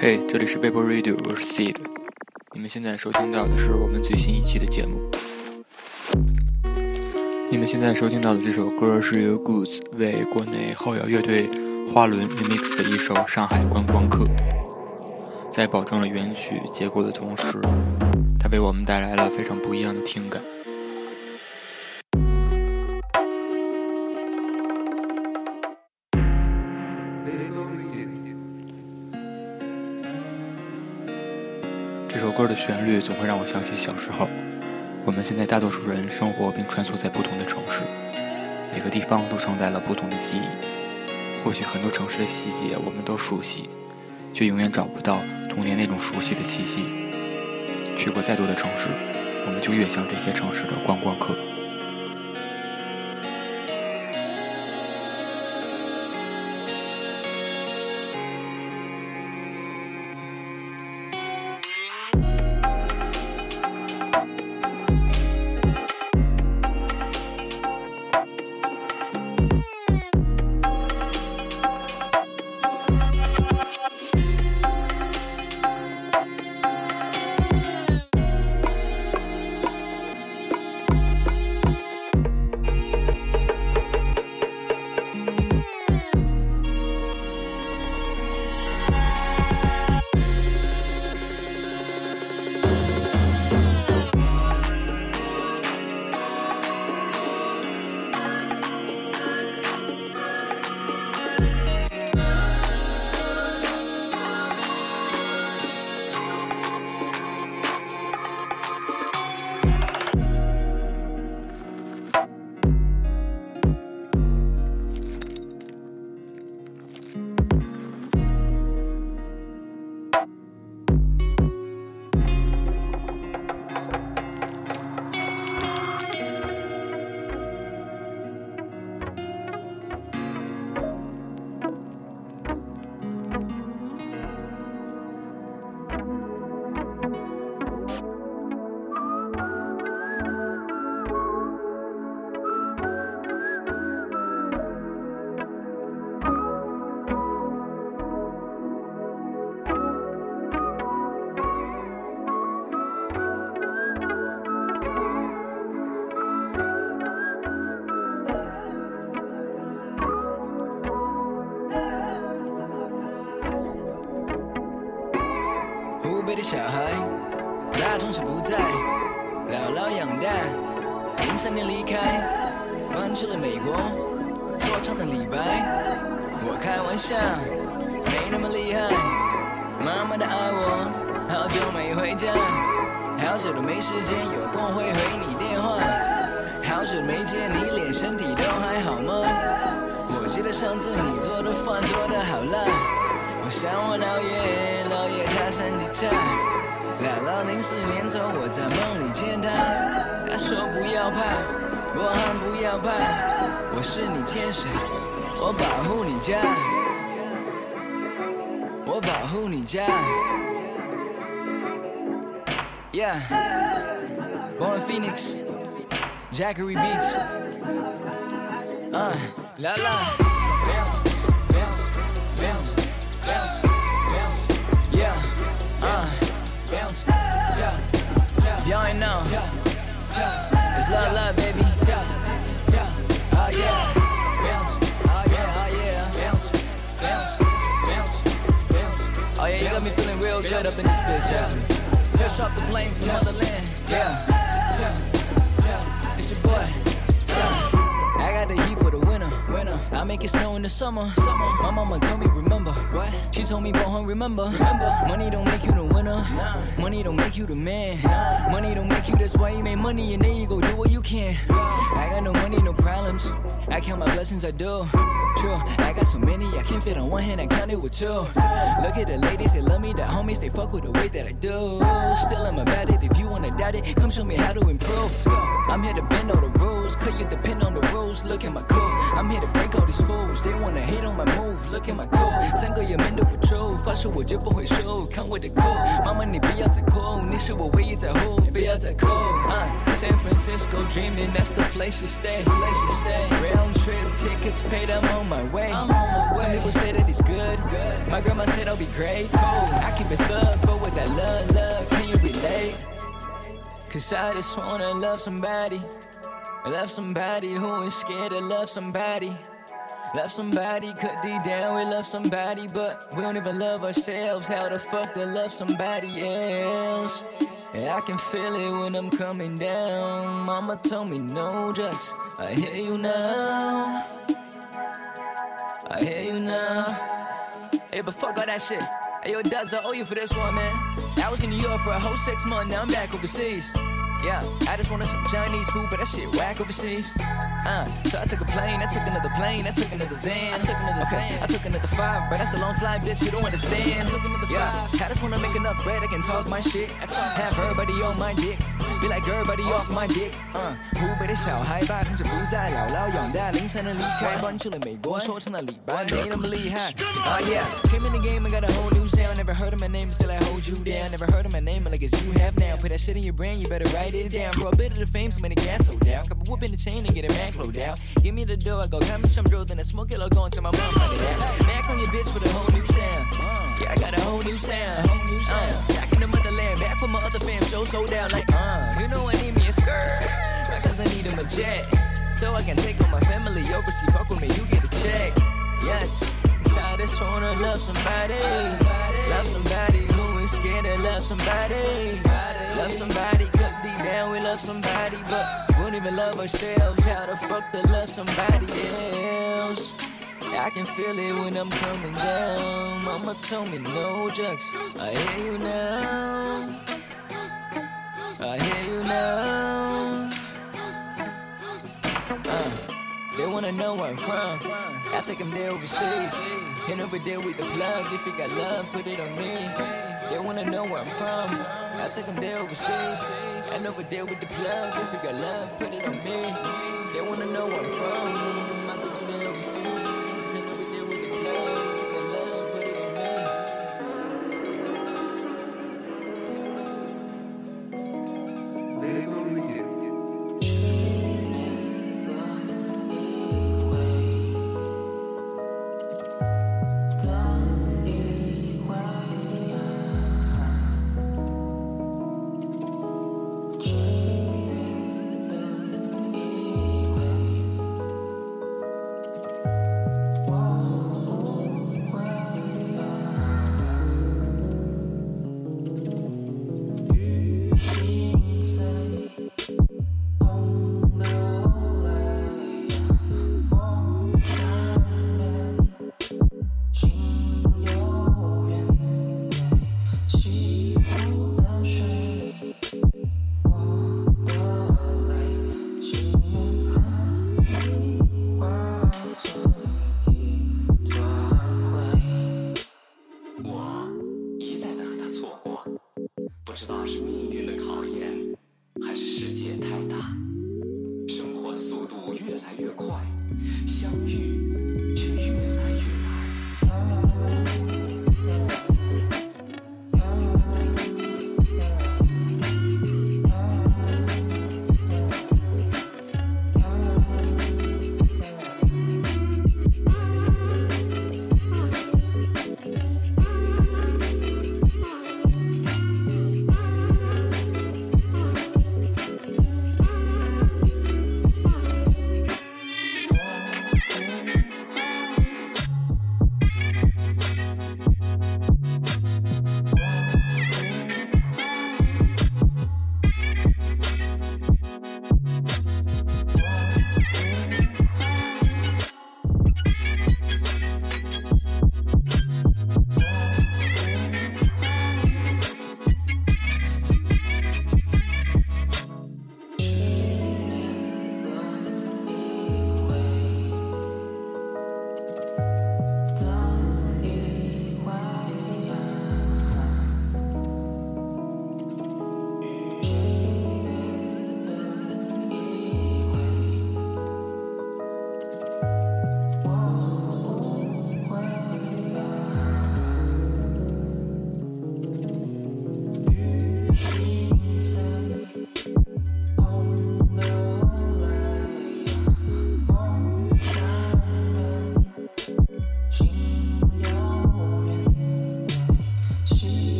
嘿，这里是 Paper Radio，我是 Seed。你们现在收听到的是我们最新一期的节目。你们现在收听到的这首歌是由 Goods 为国内后摇乐队花轮 remix 的一首《上海观光客》。在保证了原曲结构的同时，它为我们带来了非常不一样的听感。的旋律总会让我想起小时候。我们现在大多数人生活并穿梭在不同的城市，每个地方都承载了不同的记忆。或许很多城市的细节我们都熟悉，却永远找不到童年那种熟悉的气息。去过再多的城市，我们就越像这些城市的观光客。三年离开，搬去了美国，说唱的李白。我开玩笑，没那么厉害。妈妈的爱我，好久没回家，好久都没时间，有空会回你电话。好久没见你脸，身体都还好吗？我记得上次你做的饭做的好辣，我想我姥爷，姥爷他身体差。姥姥零四年走，我在梦里见他，他说不要怕，我喊不要怕，我是你天使，我保护你家，我保护你家。Yeah, born in Phoenix, Jackery Beats. Uh, la la. Good up in this bitch. Yeah. Fresh off the plane from motherland. Yeah. It's your boy. Yeah. I got the heat for the winter. Winter. I make it snow in the summer. Summer. My mama told me remember. What? She told me born remember. Remember. Money don't make you the winner. Nah. Money don't make you the man. Nah. Money don't make you. That's why you make money and then you go do what you can. I got no money, no problems. I count my blessings, I do True, I got so many, I can't fit on one hand, I count it with two. Look at the ladies, they love me, the homies, they fuck with the way that I do. Still, I'm about it, if you wanna doubt it, come show me how to improve. Let's go. I'm here to bend all the rules, cause you depend on the rules, look at my cool. I'm here to break all these fools, they wanna hate on my move, look at my cool. 三个也没都不出，发 是我绝不会输。看我的酷，妈妈你不要再哭，你是我唯一在乎，不要再哭。San Francisco dreaming, that's the place you stay. Place you stay. Round trip tickets paid, I'm on my way. I'm on my way. Some people say that it's good. good. My grandma said I'll be great. Cool. I keep it thug, but with that love, love, can you relate? Cause I just wanna love somebody. Love somebody who is scared to love somebody. Love somebody, cut deep down, we love somebody, but we don't even love ourselves. How the fuck to love somebody else? And I can feel it when I'm coming down. Mama told me no drugs. I hear you now. I hear you now. Hey, but fuck all that shit. Hey, yo, Dubs, I owe you for this one, man. I was in New York for a whole six months, now I'm back overseas. Yeah, I just wanted some Chinese food, but that shit whack overseas. Uh, so I took a plane, I took another plane, I took another Zan. I took another okay, Zan. I took another five, but that's a long flight, bitch, you don't understand. I took another yeah, five. I just wanna make enough bread, I can talk my shit. I talk Have everybody on my dick. Be like everybody off my dick，嗯，湖北的小孩八成是不再姥姥养大，零三年离开，搬去了美国，说成了李白，没那么厉害。Ah yeah, came in the game and got a whole new sound. Never heard of my name, still I hold you down. Never heard of my name, like it's you have now. Put that shit in your brain, you better write it down. For a bit of the fame, so many gas sold out. Couple whoop in the chain and get a man closed out. Give me the dough, I go got me some drill, then I smoke it, I'll go until my mom find it out. Back on your bitch with a whole new sound. Yeah, I got a whole new sound. A whole new sound. Uh, back in the motherland, back with my other fam, show sold out like, uh, you know I need me a skirt. Because I need him a jet. So I can take all my family overseas, fuck with me, you get a check. Yes, I just wanna love somebody. Love somebody who is scared to love somebody. Love somebody, cut deep down, we love somebody, but we don't even love ourselves. How the fuck to love somebody else? I can feel it when I'm coming down. Mama told me no drugs. I hear you now. I hear you now. Uh, they wanna know where I'm from. I take them there overseas. And over there with the plug. If you got love, put it on me. They wanna know where I'm from. I take them there overseas. And over there with the plug. If you got love, put it on me. They wanna know where I'm from. I take them there overseas.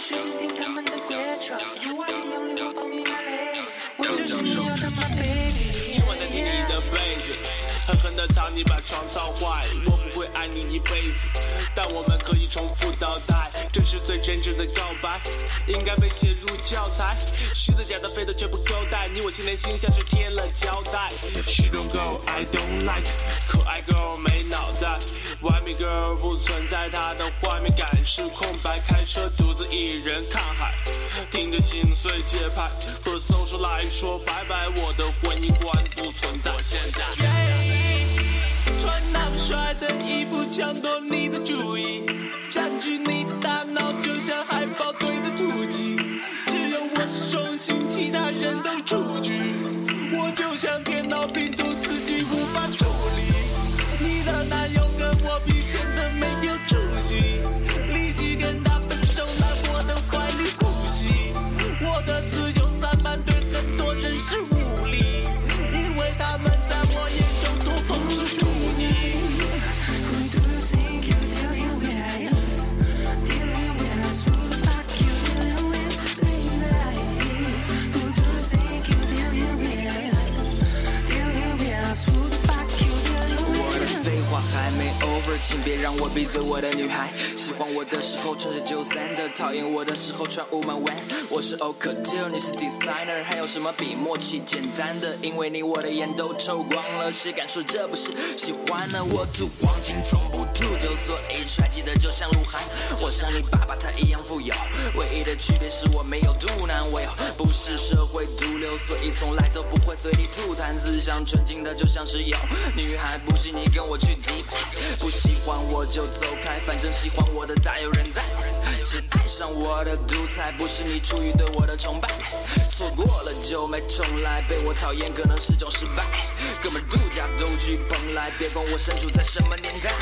是去听他们的歌唱。You are the only one for me, my lady。我就是你要的 my baby。在你的被子。狠狠的操你把床操坏，我不会爱你一辈子，但我们可以重复倒带，这是最真挚的告白，应该被写入教材。虚的假的废的全部勾带，你我心连心像是贴了胶带。She don't go, I don't like，可爱 girl 没脑袋，完美 girl 不存在，她的画面感是空白。开车独自一人看海，听着心碎节拍，和 social 来说拜拜，我的婚姻观不。不存在。现在，穿那么帅的衣服，抢夺你的注意，占据你的大脑，就像海豹队的突击。只有我是中心，其他人都出局，我就像电脑病毒，请别让我闭嘴，我的女孩。喜欢我的时候穿着九三的，讨厌我的时候穿五满 one。我是 o c a d i l 你是 designer，还有什么比默契简单的？因为你我的烟都抽光了，谁敢说这不是喜欢呢？我吐黄金从不吐酒，所以帅气的就像鹿晗。我像你爸爸他一样富有，唯一的区别是我没有肚腩，我又不是社会毒瘤，所以从来都不会随地吐痰。思想纯净的就像是油，女孩不信你跟我去 deep，不喜欢我就走开，反正喜欢我我的大有人在。只爱上我的独裁，不是你出于对我的崇拜，错过了就没重来，被我讨厌可能是种失败。哥们度假都去蓬莱，别管我身处在什么年代。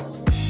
Bye.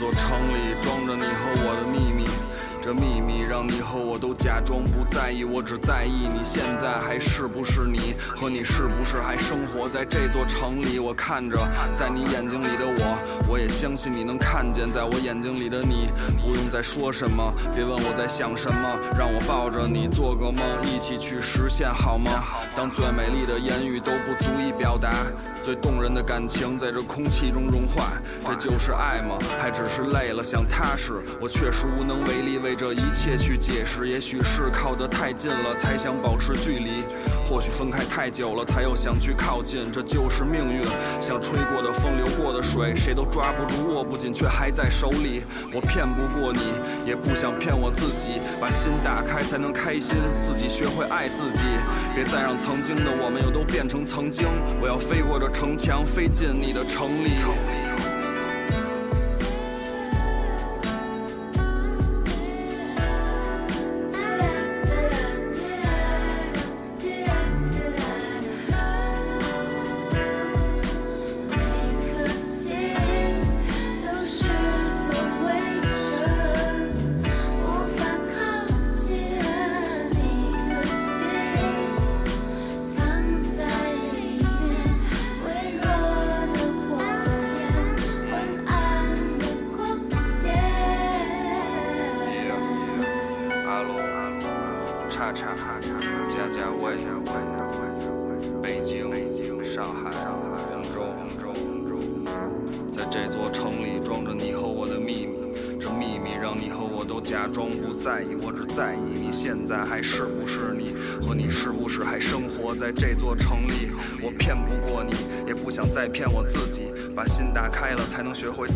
座城里装着你和我的秘密。这秘密让你和我都假装不在意，我只在意你现在还是不是你，和你是不是还生活在这座城里。我看着在你眼睛里的我，我也相信你能看见在我眼睛里的你。不用再说什么，别问我在想什么，让我抱着你做个梦，一起去实现好吗？当最美丽的言语都不足以表达，最动人的感情在这空气中融化，这就是爱吗？还只是累了想踏实，我确实无能为力为。这一切去解释，也许是靠得太近了，才想保持距离；或许分开太久了，才又想去靠近。这就是命运，像吹过的风，流过的水，谁都抓不住，握不紧，却还在手里。我骗不过你，也不想骗我自己。把心打开，才能开心。自己学会爱自己，别再让曾经的我们又都变成曾经。我要飞过这城墙，飞进你的城里。学会